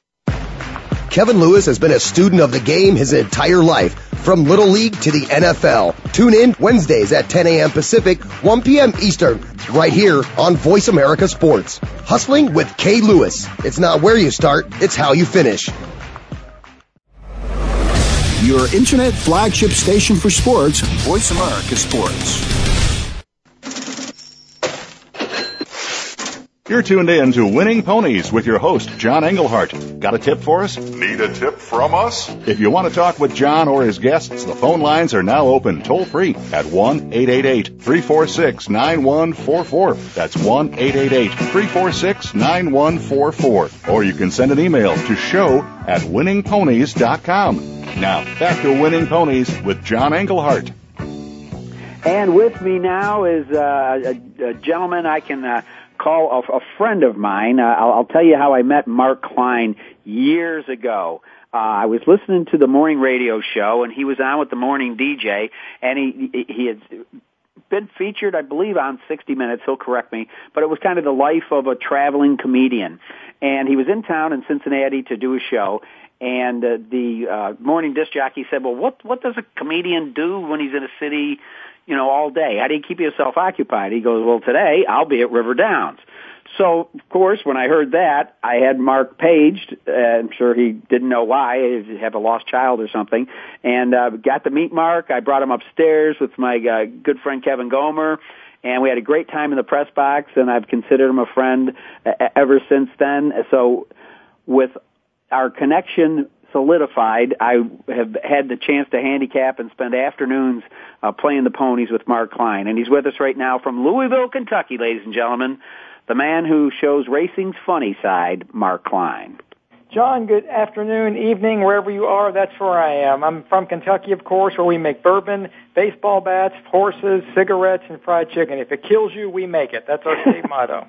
Kevin Lewis has been a student of the game his entire life, from Little League to the NFL. Tune in Wednesdays at 10 a.m. Pacific, 1 p.m. Eastern, right here on Voice America Sports. Hustling with Kay Lewis. It's not where you start, it's how you finish. Your internet flagship station for sports, Voice America Sports. You're tuned in to Winning Ponies with your host, John Englehart. Got a tip for us? Need a tip from us? If you want to talk with John or his guests, the phone lines are now open toll free at 1 888 346 9144. That's 1 888 346 9144. Or you can send an email to show at winningponies.com. Now, back to Winning Ponies with John Englehart. And with me now is uh, a, a, gentleman I can. Uh, call a, a friend of mine. Uh, I'll, I'll tell you how I met Mark Klein years ago. Uh, I was listening to the morning radio show, and he was on with the morning DJ, and he he had been featured, I believe, on 60 Minutes. He'll correct me, but it was kind of the life of a traveling comedian. And he was in town in Cincinnati to do a show, and uh, the uh, morning disc jockey said, "Well, what what does a comedian do when he's in a city you know, all day. How do you keep yourself occupied? He goes, well, today I'll be at River Downs. So, of course, when I heard that, I had Mark paged. Uh, I'm sure he didn't know why. He have a lost child or something. And uh, got to meet Mark. I brought him upstairs with my uh, good friend Kevin Gomer. and we had a great time in the press box, and I've considered him a friend ever since then. So, with our connection solidified, I have had the chance to handicap and spend afternoons uh, playing the ponies with Mark Klein, and he's with us right now from Louisville, Kentucky, ladies and gentlemen. The man who shows racing's funny side, Mark Klein. John, good afternoon, evening, wherever you are. That's where I am. I'm from Kentucky, of course, where we make bourbon, baseball bats, horses, cigarettes, and fried chicken. If it kills you, we make it. That's our state motto.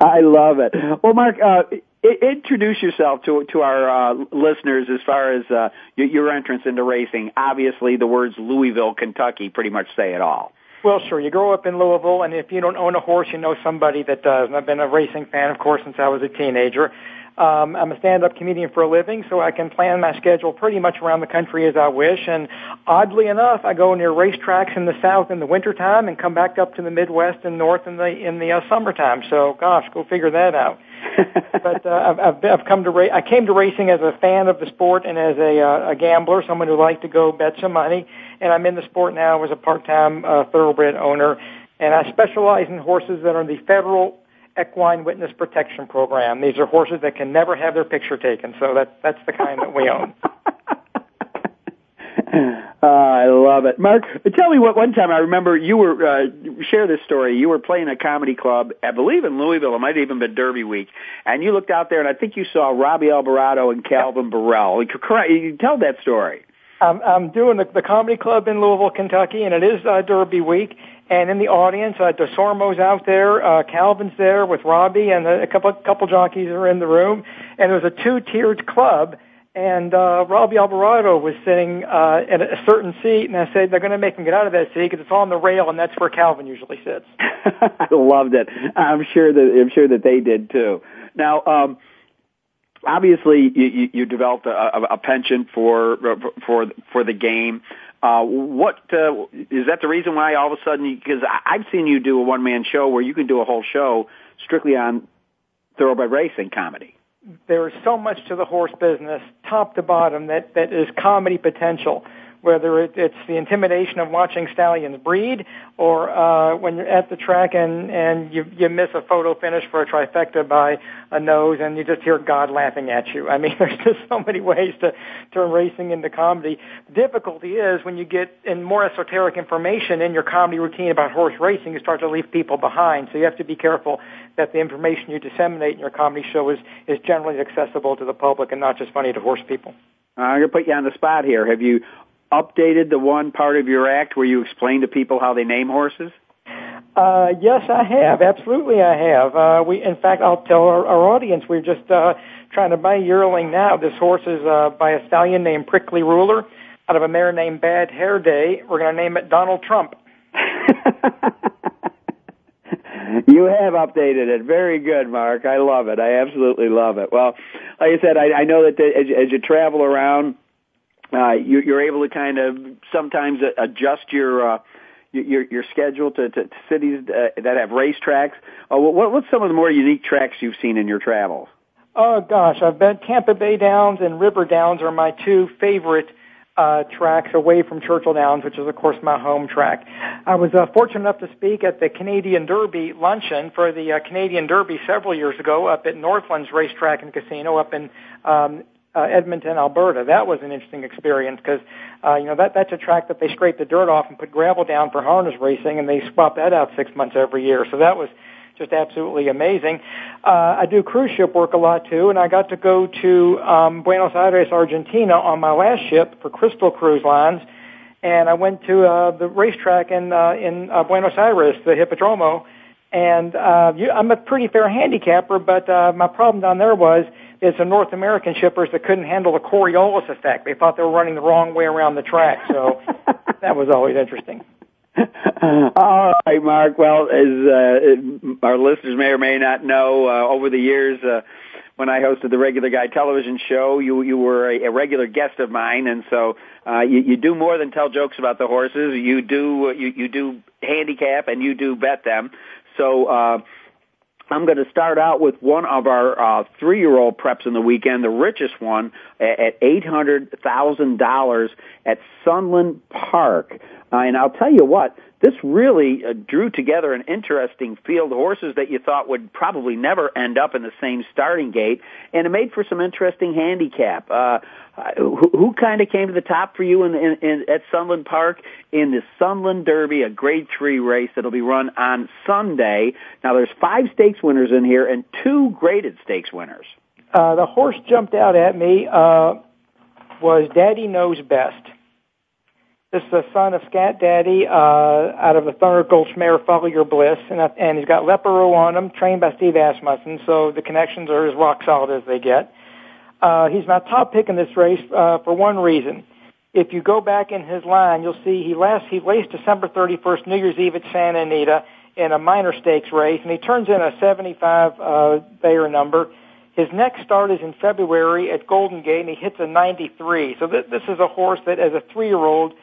I love it. Well, Mark, uh, introduce yourself to to our uh, listeners as far as uh, your entrance into racing. Obviously, the words Louisville, Kentucky, pretty much say it all. Well, sure. You grow up in Louisville, and if you don't own a horse, you know somebody that does. And I've been a racing fan, of course, since I was a teenager. Um, I'm a stand-up comedian for a living, so I can plan my schedule pretty much around the country as I wish. And oddly enough, I go near racetracks in the south in the wintertime and come back up to the Midwest and north in the in the uh, summertime. So, gosh, go figure that out. but uh, I've, I've, I've come to ra- I came to racing as a fan of the sport and as a, uh, a gambler, someone who liked to go bet some money. And I'm in the sport now as a part-time uh, thoroughbred owner, and I specialize in horses that are the federal equine witness protection program. These are horses that can never have their picture taken, so that that's the kind that we own. Uh, I love it, Mark. Tell me what one time I remember you were uh, share this story. You were playing a comedy club, I believe in Louisville. It might have even been Derby week, and you looked out there, and I think you saw Robbie Albarado and Calvin Borel. You tell that story. I'm, I'm doing the, the comedy club in Louisville, Kentucky, and it is uh, Derby week. And in the audience, uh, Desormeaux's out there, uh, Calvin's there with Robbie, and a couple couple jockeys are in the room. And there's a two-tiered club, and uh, Robbie Albarado was sitting uh, at a certain seat, and I said they're going to make him get out of that seat because it's on the rail, and that's where Calvin usually sits. I loved it. I'm sure that I'm sure that they did too. Now, um, obviously, you, you, you developed a, a penchant for for for the game. Uh, what uh, is that the reason why all of a sudden? Because I've seen you do a one man show where you can do a whole show strictly on thoroughbred racing comedy. There is so much to the horse business, top to bottom, that that is comedy potential whether it's the intimidation of watching stallions breed or uh, when you're at the track and, and you, you miss a photo finish for a trifecta by a nose and you just hear God laughing at you. I mean, there's just so many ways to turn racing into comedy. The difficulty is when you get in more esoteric information in your comedy routine about horse racing, you start to leave people behind. So you have to be careful that the information you disseminate in your comedy show is, is generally accessible to the public and not just funny to horse people. I'm going to put you on the spot here. Have you updated the one part of your act where you explain to people how they name horses? Uh, yes, I have. Absolutely, I have. Uh, we, in fact, I'll tell our, our audience we're just uh, trying to buy a yearling now. This horse is uh, by a stallion named Prickly Ruler out of a mare named Bad Hair Day. We're going to name it Donald Trump. you have updated it. Very good, Mark. I love it. I absolutely love it. Well, like I said, I, I know that the, as, as you travel around uh, you, you're able to kind of sometimes adjust your uh, your, your schedule to, to, to cities uh, that have racetracks. Uh, what, what's some of the more unique tracks you've seen in your travels? Oh gosh, I've been Tampa Bay Downs and River Downs are my two favorite uh, tracks away from Churchill Downs, which is of course my home track. I was uh, fortunate enough to speak at the Canadian Derby luncheon for the uh, Canadian Derby several years ago up at Northlands Racetrack and Casino up in um, uh, Edmonton, Alberta. That was an interesting experience because uh, you know that that's a track that they scrape the dirt off and put gravel down for harness racing, and they swap that out six months every year. So that was just absolutely amazing. Uh, I do cruise ship work a lot too, and I got to go to um, Buenos Aires, Argentina, on my last ship for Crystal Cruise Lines, and I went to uh, the racetrack in uh, in uh, Buenos Aires, the Hippodromo. And uh, you, I'm a pretty fair handicapper, but uh, my problem down there was is the North American shippers that couldn't handle the Coriolis effect. They thought they were running the wrong way around the track, so that was always interesting. All right, Mark. Well, as uh, our listeners may or may not know, uh, over the years, uh, when I hosted the Regular Guy television show, you you were a, a regular guest of mine, and so uh, you, you do more than tell jokes about the horses. You do you, you do handicap and you do bet them. So. Uh, I'm going to start out with one of our uh, three-year-old preps in the weekend, the richest one at eight hundred thousand dollars at Sunland Park. Uh, and I'll tell you what, this really uh, drew together an interesting field of horses that you thought would probably never end up in the same starting gate, and it made for some interesting handicap. Uh, who, who kind of came to the top for you in, in, in at Sunland Park in the Sunland Derby, a Grade Three race that'll be run on Sunday. Now, there's five stakes winners in here and two graded stakes winners. Uh, the horse jumped out at me uh, was Daddy Knows Best. This is the son of Scat Daddy uh, out of the Thunder Follow Your Bliss, and, and he's got Leparoux on him, trained by Steve Asmussen, so the connections are as rock solid as they get. Uh, he's my top pick in this race uh, for one reason. If you go back in his line, you'll see he last he raced December 31st, New Year's Eve at Santa Anita in a minor stakes race, and he turns in a 75 uh, Beyer number. His next start is in February at Golden Gate, and he hits a 93. So th- this is a horse that, as a three-year-old,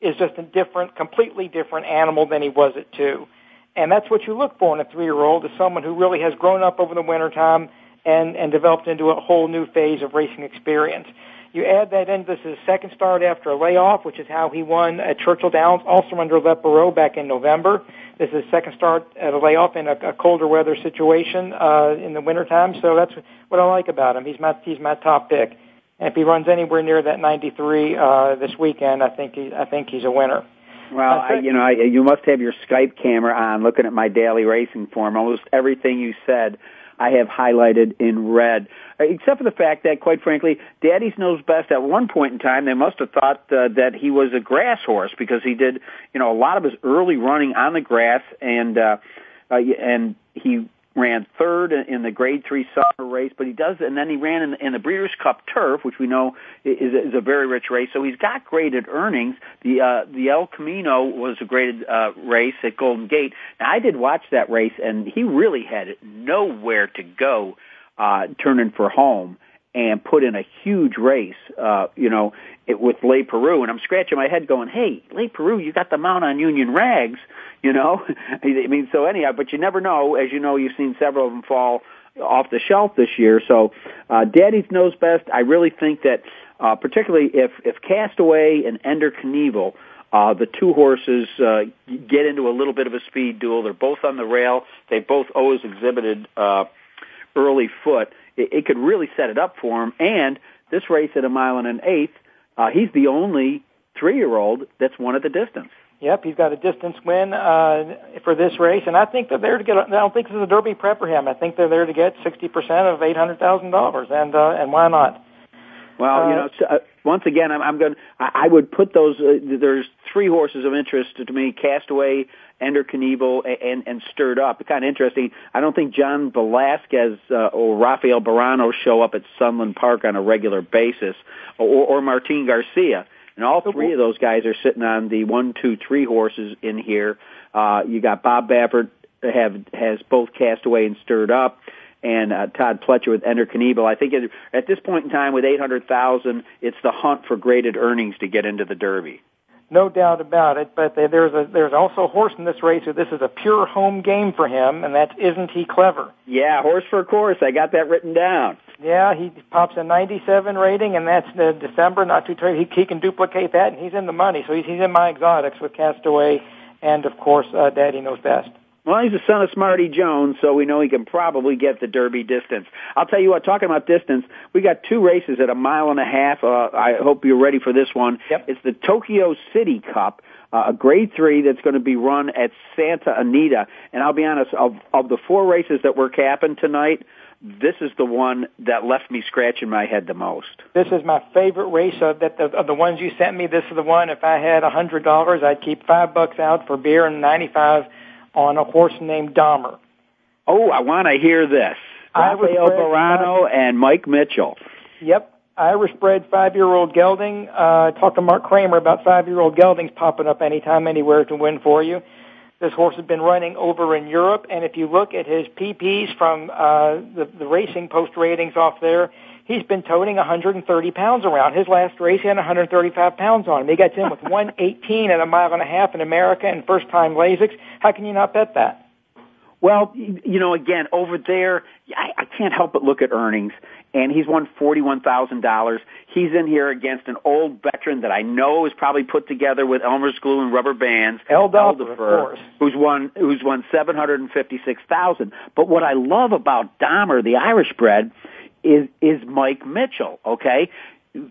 is just a different, completely different animal than he was at two. And that's what you look for in a three-year-old, is someone who really has grown up over the wintertime and, and developed into a whole new phase of racing experience. You add that in, this is his second start after a layoff, which is how he won at Churchill Downs, also under Leparoux back in November. This is his second start at a layoff in a, a colder weather situation uh, in the wintertime. So that's what I like about him. He's my he's my top pick. And if he runs anywhere near that 93 uh, this weekend, I think he, I think he's a winner. Well, I, you know, I, you must have your Skype camera on, looking at my daily racing form. Almost everything you said, I have highlighted in red, except for the fact that, quite frankly, Daddy's knows best. At one point in time, they must have thought uh, that he was a grass horse because he did, you know, a lot of his early running on the grass, and uh, uh, and he ran third in the Grade Three summer race, but he does, and then he ran in, in the Breeders' Cup Turf, which we know is, is a very rich race. So he's got graded earnings. The uh, the El Camino was a graded uh, race at Golden Gate. Now I did watch that race, and he really had nowhere to go, uh, turning for home and put in a huge race, uh, you know, it, with Leparoux. And I'm scratching my head going, hey, Leparoux, you got the mount on Union Rags, you know? I mean, so anyhow, but you never know. As you know, you've seen several of them fall off the shelf this year. So, uh, Daddy's knows best. I really think that, uh, particularly if, if Castaway and Ender Knievel, uh, the two horses uh, get into a little bit of a speed duel. They're both on the rail. They both always exhibited uh, early foot it, it could really set it up for him. And this race at a mile and an eighth, uh, he's the only three-year-old that's won at the distance. Yep, he's got a distance win uh, for this race, and I think they're there to get. I don't think this is a Derby prep for him. I think they're there to get sixty percent of eight hundred thousand dollars, and uh, and why not? Well, uh, you know, uh, once again, I'm, I'm going. I would put those. Uh, there's three horses of interest to me: Castaway, Ender Knievel, and, and Stirred Up. Kind of interesting. I don't think John Velazquez uh, or Rafael Bejarano show up at Sunland Park on a regular basis, or, or Martin Garcia. And all three of those guys are sitting on the one, two, three horses in here. Uh, you got Bob Baffert have has both Castaway and Stirred Up and uh, Todd Pletcher with Ender Knievel. I think it, at this point in time, with eight hundred thousand, it's the hunt for graded earnings to get into the Derby no doubt about it. But there's a there's also a horse in this race who this is a pure home game for him, and that's isn't he clever? Yeah, horse for course. I got that written down. Yeah, he pops a 97 rating, and that's the December. Not too tight. He, he can duplicate that, and he's in the money. So he's, he's in my exotics with Castaway, and of course, uh, Daddy knows best. Well, he's the son of Smarty Jones, so we know he can probably get the Derby distance. I'll tell you what, talking about distance, we got two races at a mile and a half. Uh, I hope you're ready for this one. Yep. It's the Tokyo City Cup, uh, a grade three that's going to be run at Santa Anita. And I'll be honest, of, of the four races that we're capping tonight, this is the one that left me scratching my head the most. This is my favorite race of that of, of the ones you sent me. This is the one. If I had a hundred dollars, I'd keep five bucks out for beer and ninety five on a horse named Dahmer. Oh, I want to hear this. Rafael Bejarano and Mike Mitchell. Yep. Irish bred five year old gelding. Uh, talked to Mark Kramer about five year old geldings popping up anytime, anywhere to win for you. This horse has been running over in Europe, and if you look at his PPs from uh, the, the racing post ratings off there, he's been toting 130 pounds around. His last race, he had 135 pounds on him. He gets in with 118 at a mile and a half in America and first time Lasix. How can you not bet that? Well, you know, again, over there, I, I can't help but look at earnings, and he's won forty-one thousand dollars. He's in here against an old veteran that I know is probably put together with Elmer's glue and rubber bands, Eldaafer, who's won who's won seven hundred and fifty-six thousand. But what I love about Dahmer, the Irish bred, is is Mike Mitchell. Okay,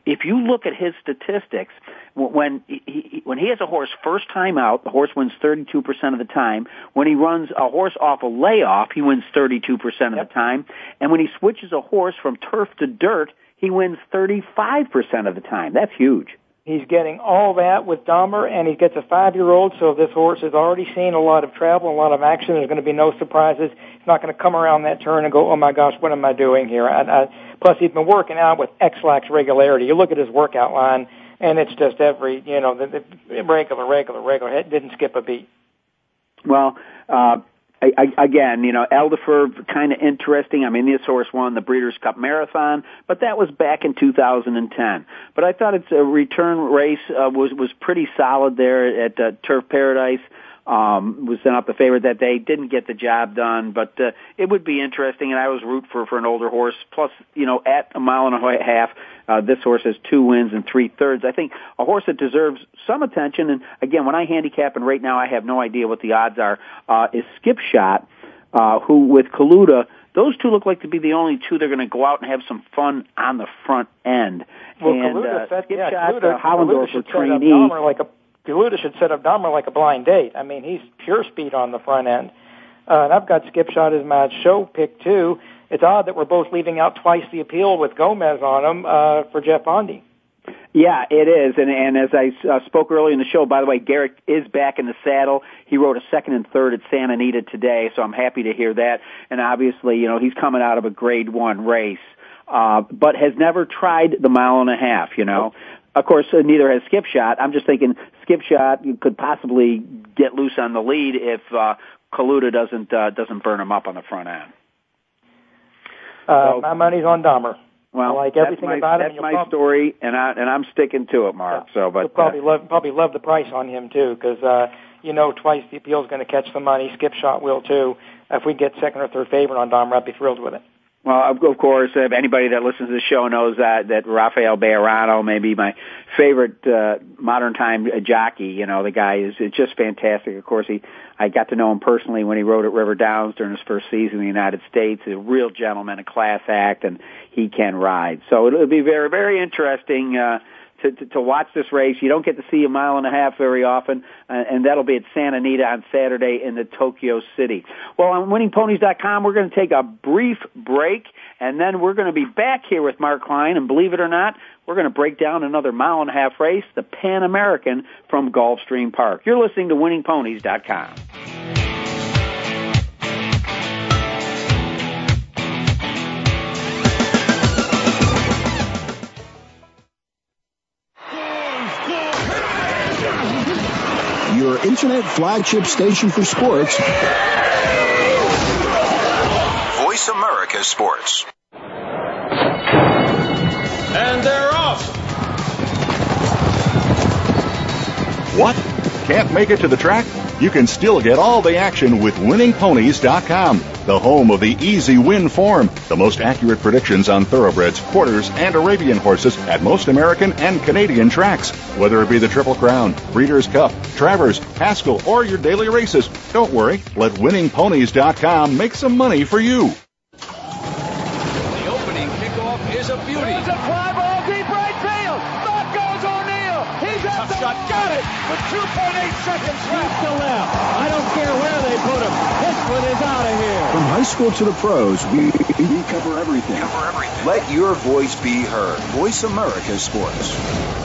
if you look at his statistics, when he, when he has a horse first time out, the horse wins 32% of the time. When he runs a horse off a layoff, he wins 32% of yep. the time. And when he switches a horse from turf to dirt, he wins 35% of the time. That's huge. He's getting all that with Dahmer, and he gets a five-year-old, so this horse has already seen a lot of travel, a lot of action. There's going to be no surprises. He's not going to come around that turn and go, oh my gosh, what am I doing here? I, I, plus, he's been working out with X-lax regularity. You look at his workout line, and it's just every, you know, the, the regular, regular, regular. It didn't skip a beat. Well, uh, I, again, you know, Eldaafer, kind of interesting. I mean, this horse won the Breeders' Cup Marathon, but that was back in 2010. But I thought its a return race uh, was was pretty solid there at uh, Turf Paradise um, was sent out the favorite that day. Didn't get the job done, but uh, it would be interesting. And I was root for for an older horse. Plus, you know, at a mile and a half, uh, this horse has two wins and three thirds. I think a horse that deserves some attention. And again, when I handicap, and right now I have no idea what the odds are, uh, is Skip Shot, uh, who with Kaluta. Those two look like to be the only two they're going to go out and have some fun on the front end. Well, and Kaluta uh, set, Skip yeah, Shot, Kaluta, uh, Hollendorf Kaluta trainee. Like a Galuda should set up Dahmer like a blind date. I mean, he's pure speed on the front end. Uh, and I've got Skip Shot as my show pick too. It's odd that we're both leaving out twice the appeal with Gomez on them uh, for Jeff Bonde. Yeah, it is. And, and as I uh, spoke earlier in the show, by the way, Garrett is back in the saddle. He rode a second and third at Santa Anita today, so I'm happy to hear that. And obviously, you know, he's coming out of a grade one race. Uh, but has never tried the mile and a half, you know. Of course, uh, neither has Skip Shot. I'm just thinking Skip Shot you could possibly get loose on the lead if uh, Kaluta doesn't uh, doesn't burn him up on the front end. Uh, so, my money's on Dahmer. Well, I like everything my, about that's my prob- story, and I and I'm sticking to it, Mark. Yeah. So, but You'll probably uh, love probably love the price on him too, because uh, you know twice the appeal's going to catch the money. Skip Shot will too. If we get second or third favorite on Dahmer, I'd be thrilled with it. Well, of course, if anybody that listens to the show knows that that Rafael Bejarano may be my favorite uh, modern time jockey. You know, the guy is it's just fantastic. Of course, he I got to know him personally when he rode at River Downs during his first season in the United States. He's a real gentleman, a class act, and he can ride. So it'll be very very interesting. Uh, to, to, to watch this race. You don't get to see a mile and a half very often, uh, and that'll be at Santa Anita on Saturday in the Tokyo City. Well, on winningponies.com, we're going to take a brief break, and then we're going to be back here with Mark Klein, and believe it or not, we're going to break down another mile and a half race, the Pan American from Gulfstream Park. You're listening to winningponies.com. your internet flagship station for sports. Voice America Sports. And they're off. What? Can't make it to the track? You can still get all the action with winningponies.com, the home of the easy win form, the most accurate predictions on thoroughbreds, quarters, and Arabian horses at most American and Canadian tracks. Whether it be the Triple Crown, Breeders' Cup, Travers, Haskell, or your daily races, don't worry. Let winningponies.com make some money for you. The opening kickoff is a beauty. There's a fly ball deep right field. Back goes O'Neill. He's at the shot. got it with 2.8 seconds left. to left. I don't care where they put him. This is out of here. From high school to the pros, we, we cover everything. Cover everything. Let your voice be heard. Voice America Sports.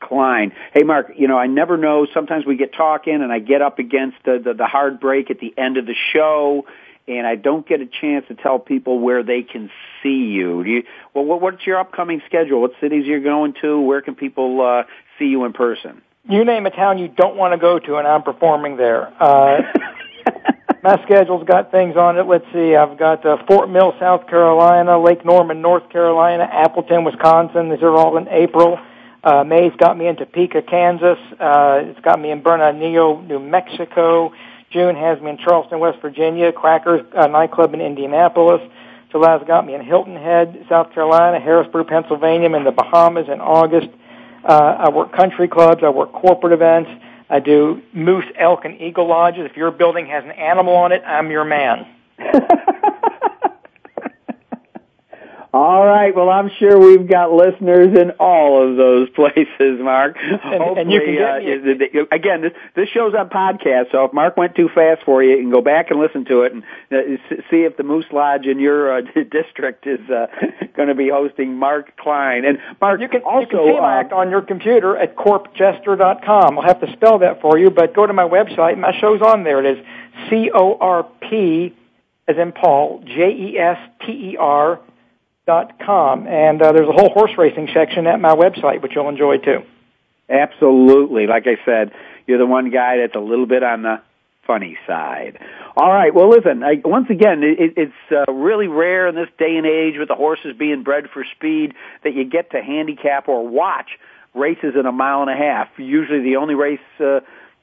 Klein. Hey, Mark, you know, I never know. Sometimes we get talking and I get up against the, the, the hard break at the end of the show and I don't get a chance to tell people where they can see you. Do you well, what, what's your upcoming schedule? What cities you're going to? Where can people uh, see you in person? You name a town you don't want to go to, and I'm performing there. Uh, my schedule's got things on it. Let's see. I've got uh, Fort Mill, South Carolina, Lake Norman, North Carolina, Appleton, Wisconsin. These are all in April. Uh, May's got me in Topeka, Kansas. Uh, it's got me in Bernalillo, New Mexico. June has me in Charleston, West Virginia. Crackers uh, nightclub in Indianapolis. July's got me in Hilton Head, South Carolina. Harrisburg, Pennsylvania. In the Bahamas in August. Uh, I work country clubs. I work corporate events. I do moose, elk, and eagle lodges. If your building has an animal on it, I'm your man. All right. Well, I'm sure we've got listeners in all of those places, Mark. And, and you can get uh, again, this this show's on podcast, so if Mark went too fast for you, you can go back and listen to it and uh, see if the Moose Lodge in your uh, district is uh, going to be hosting Mark Klein. And Mark, you can also you can see uh, act on your computer at corpjester.com. I'll have to spell that for you, but go to my website. My show's on there. It is C O R P as in Paul J E S T E R com, and uh, there's a whole horse racing section at my website, which you'll enjoy too. Absolutely. Like I said, you're the one guy that's a little bit on the funny side. All right. Well, listen. I, once again, it, it's uh, really rare in this day and age with the horses being bred for speed that you get to handicap or watch races in a mile and a half. Usually, the only race. Uh,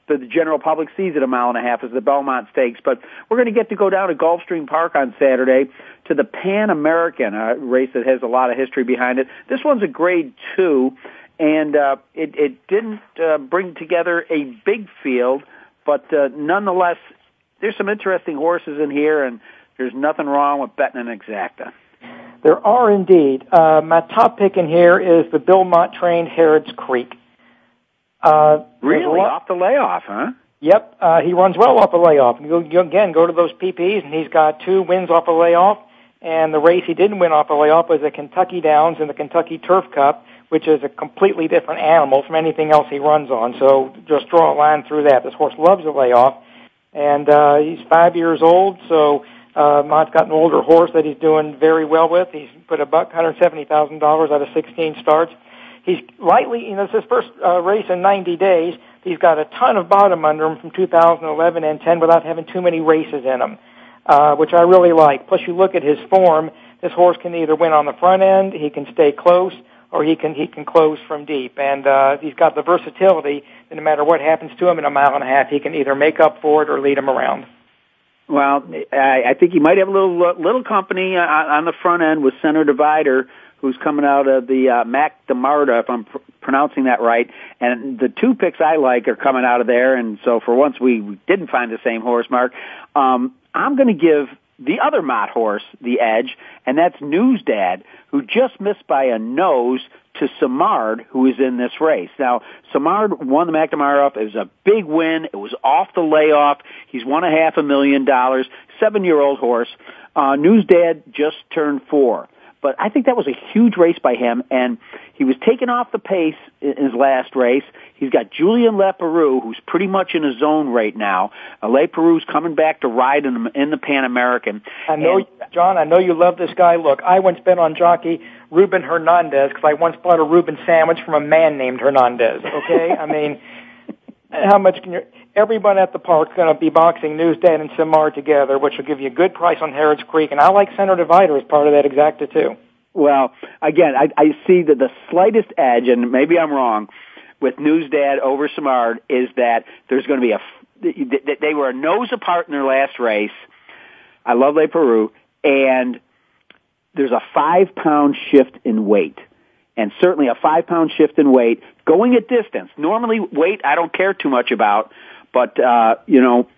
the general public sees at a mile and a half is the Belmont Stakes. But we're going to get to go down to Gulfstream Park on Saturday to the Pan American, a race that has a lot of history behind it. This one's a grade two, and uh, it, it didn't uh, bring together a big field, but uh, nonetheless, there's some interesting horses in here, and there's nothing wrong with betting an exacta. There are indeed. Uh, my top pick in here is the Belmont trained Harrods Creek. Uh, really? Off the layoff, huh? Yep, uh, he runs well off a layoff. You, you again go to those PPs, and he's got two wins off a layoff. And the race he didn't win off a layoff was the Kentucky Downs and the Kentucky Turf Cup, which is a completely different animal from anything else he runs on. So just draw a line through that. This horse loves a layoff, and uh, he's five years old. So uh, Mott's got an older horse that he's doing very well with. He's put a buck, hundred seventy thousand dollars out of sixteen starts. He's lightly, you know, it's his first uh, race in 90 days. He's got a ton of bottom under him from 2011 and 10 without having too many races in him, uh, which I really like. Plus, you look at his form. This horse can either win on the front end, he can stay close, or he can he can close from deep. And uh, he's got the versatility that no matter what happens to him in a mile and a half, he can either make up for it or lead him around. Well, I, I think he might have a little little company on, on the front end with Center Divider who's coming out of the uh, Mac Diarmida, if I'm pr- pronouncing that right. And the two picks I like are coming out of there. And so for once we didn't find the same horse, Mark. Um, I'm going to give the other Mott horse the edge, and that's Newsdad, who just missed by a nose to Simard, who is in this race. Now, Simard won the McNamara It was a big win. It was off the layoff. He's won a half a million dollars. Seven-year-old horse. Uh, Newsdad just turned four. But I think that was a huge race by him, and he was taken off the pace in his last race. He's got Julien Leparoux, who's pretty much in his zone right now. Uh, Leparoux's coming back to ride in, in the Pan American. I know, and, John. I know you love this guy. Look, I once bet on jockey Ruben Hernandez because I once bought a Reuben sandwich from a man named Hernandez. Okay, I mean, how much can you? Everyone at the park's going to be boxing Newsdad and Simard together, which will give you a good price on Harrods Creek. And I like Center Divider as part of that exacta too. Well, again, I, I see that the slightest edge, and maybe I'm wrong, with Newsdad over Simard is that there's going to be a. that They were a nose apart in their last race. I love Leparoux, and there's a five pound shift in weight and certainly a five pound shift in weight going a distance. Normally weight I don't care too much about, but, uh, you know,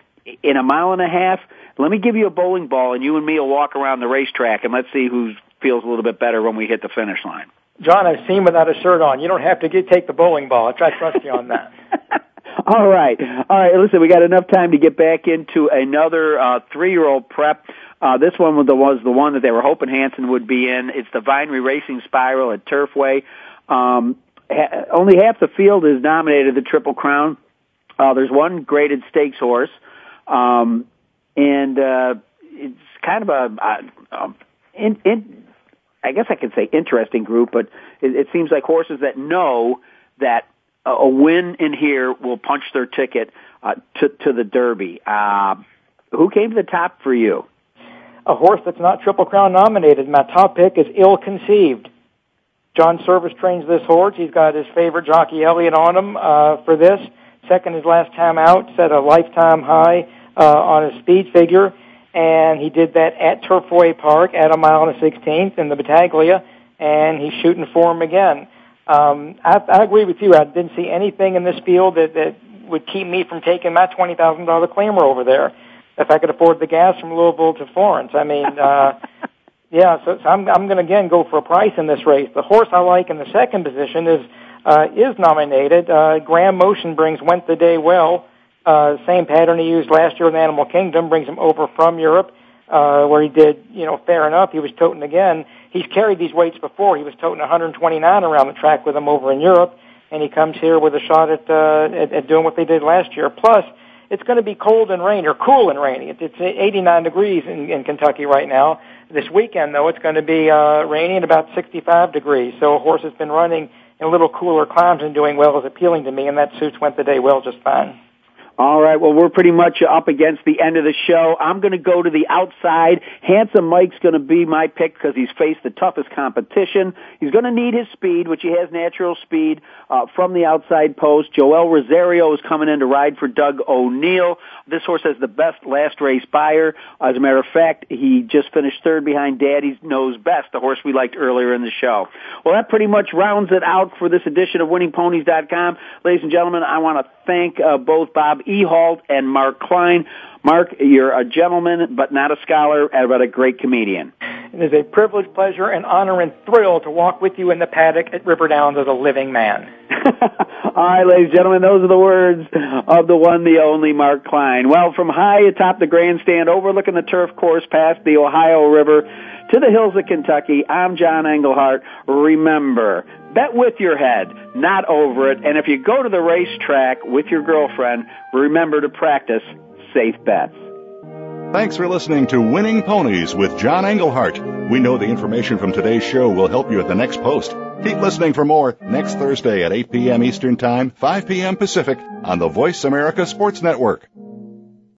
in a mile and a half, let me give you a bowling ball and you and me will walk around the racetrack and let's see who feels a little bit better when we hit the finish line. John, I've seen without a shirt on. You don't have to get, take the bowling ball. I trust you on that. All right. All right. Listen, we got enough time to get back into another uh, three-year-old prep. Uh, this one was the, was the one that they were hoping Hansen would be in. It's the Vinery Racing Spiral at Turfway. Um, ha- only half the field is nominated the Triple Crown. Uh, there's one graded stakes horse, um, and uh, it's kind of a, a, a in, in, I guess I could say interesting group, but it, it seems like horses that know that a, a win in here will punch their ticket uh, to to the Derby. Uh, who came to the top for you? A horse that's not Triple Crown nominated. My top pick is Ill Conceived. John Service trains this horse. He's got his favorite jockey Elliott on him uh, for this. Second his last time out, set a lifetime high uh, on his speed figure, and he did that at Turfway Park at a mile and a sixteenth in the Battaglia, and he's shooting for him again. Um, I, I agree with you. I didn't see anything in this field that, that would keep me from taking my twenty thousand dollar claimer over there if I could afford the gas from Louisville to Florence. I mean, uh, yeah, so, so I'm I'm going to again go for a price in this race. The horse I like in the second position is uh, is nominated. Uh, Graham Motion brings Went the Day Well. Uh, same pattern he used last year in Animal Kingdom brings him over from Europe, uh, where he did you know fair enough. He was toting again. He's carried these weights before. He was toting 129 around the track with him over in Europe, and he comes here with a shot at uh, at, at doing what they did last year. Plus, it's going to be cold and rainy or cool and rainy. It's 89 degrees in, in Kentucky right now. This weekend, though, it's going to be uh, rainy and about 65 degrees. So a horse has been running in a little cooler climes and doing well is appealing to me, and that suits went the day well just fine. All right. Well, we're pretty much up against the end of the show. I'm going to go to the outside. Handsome Mike's going to be my pick because he's faced the toughest competition. He's going to need his speed, which he has natural speed uh, from the outside post. Joel Rosario is coming in to ride for Doug O'Neill. This horse has the best last race Beyer. As a matter of fact, he just finished third behind Daddy Knows Best, the horse we liked earlier in the show. Well, that pretty much rounds it out for this edition of WinningPonies.com. Ladies and gentlemen, I want to thank uh, both Bob Ehalt and Mark Klein. Mark, you're a gentleman, but not a scholar, but a great comedian. It is a privilege, pleasure, and honor and thrill to walk with you in the paddock at River Downs as a living man. All right, ladies and gentlemen, those are the words of the one, the only Mark Klein. Well, from high atop the grandstand overlooking the turf course past the Ohio River to the hills of Kentucky, I'm John Englehart. Remember, bet with your head, not over it. And if you go to the racetrack with your girlfriend, remember to practice safe bets. Thanks for listening to Winning Ponies with John Englehart. We know the information from today's show will help you at the next post. Keep listening for more next Thursday at 8 p.m. Eastern Time, 5 p.m. Pacific on the Voice America Sports Network.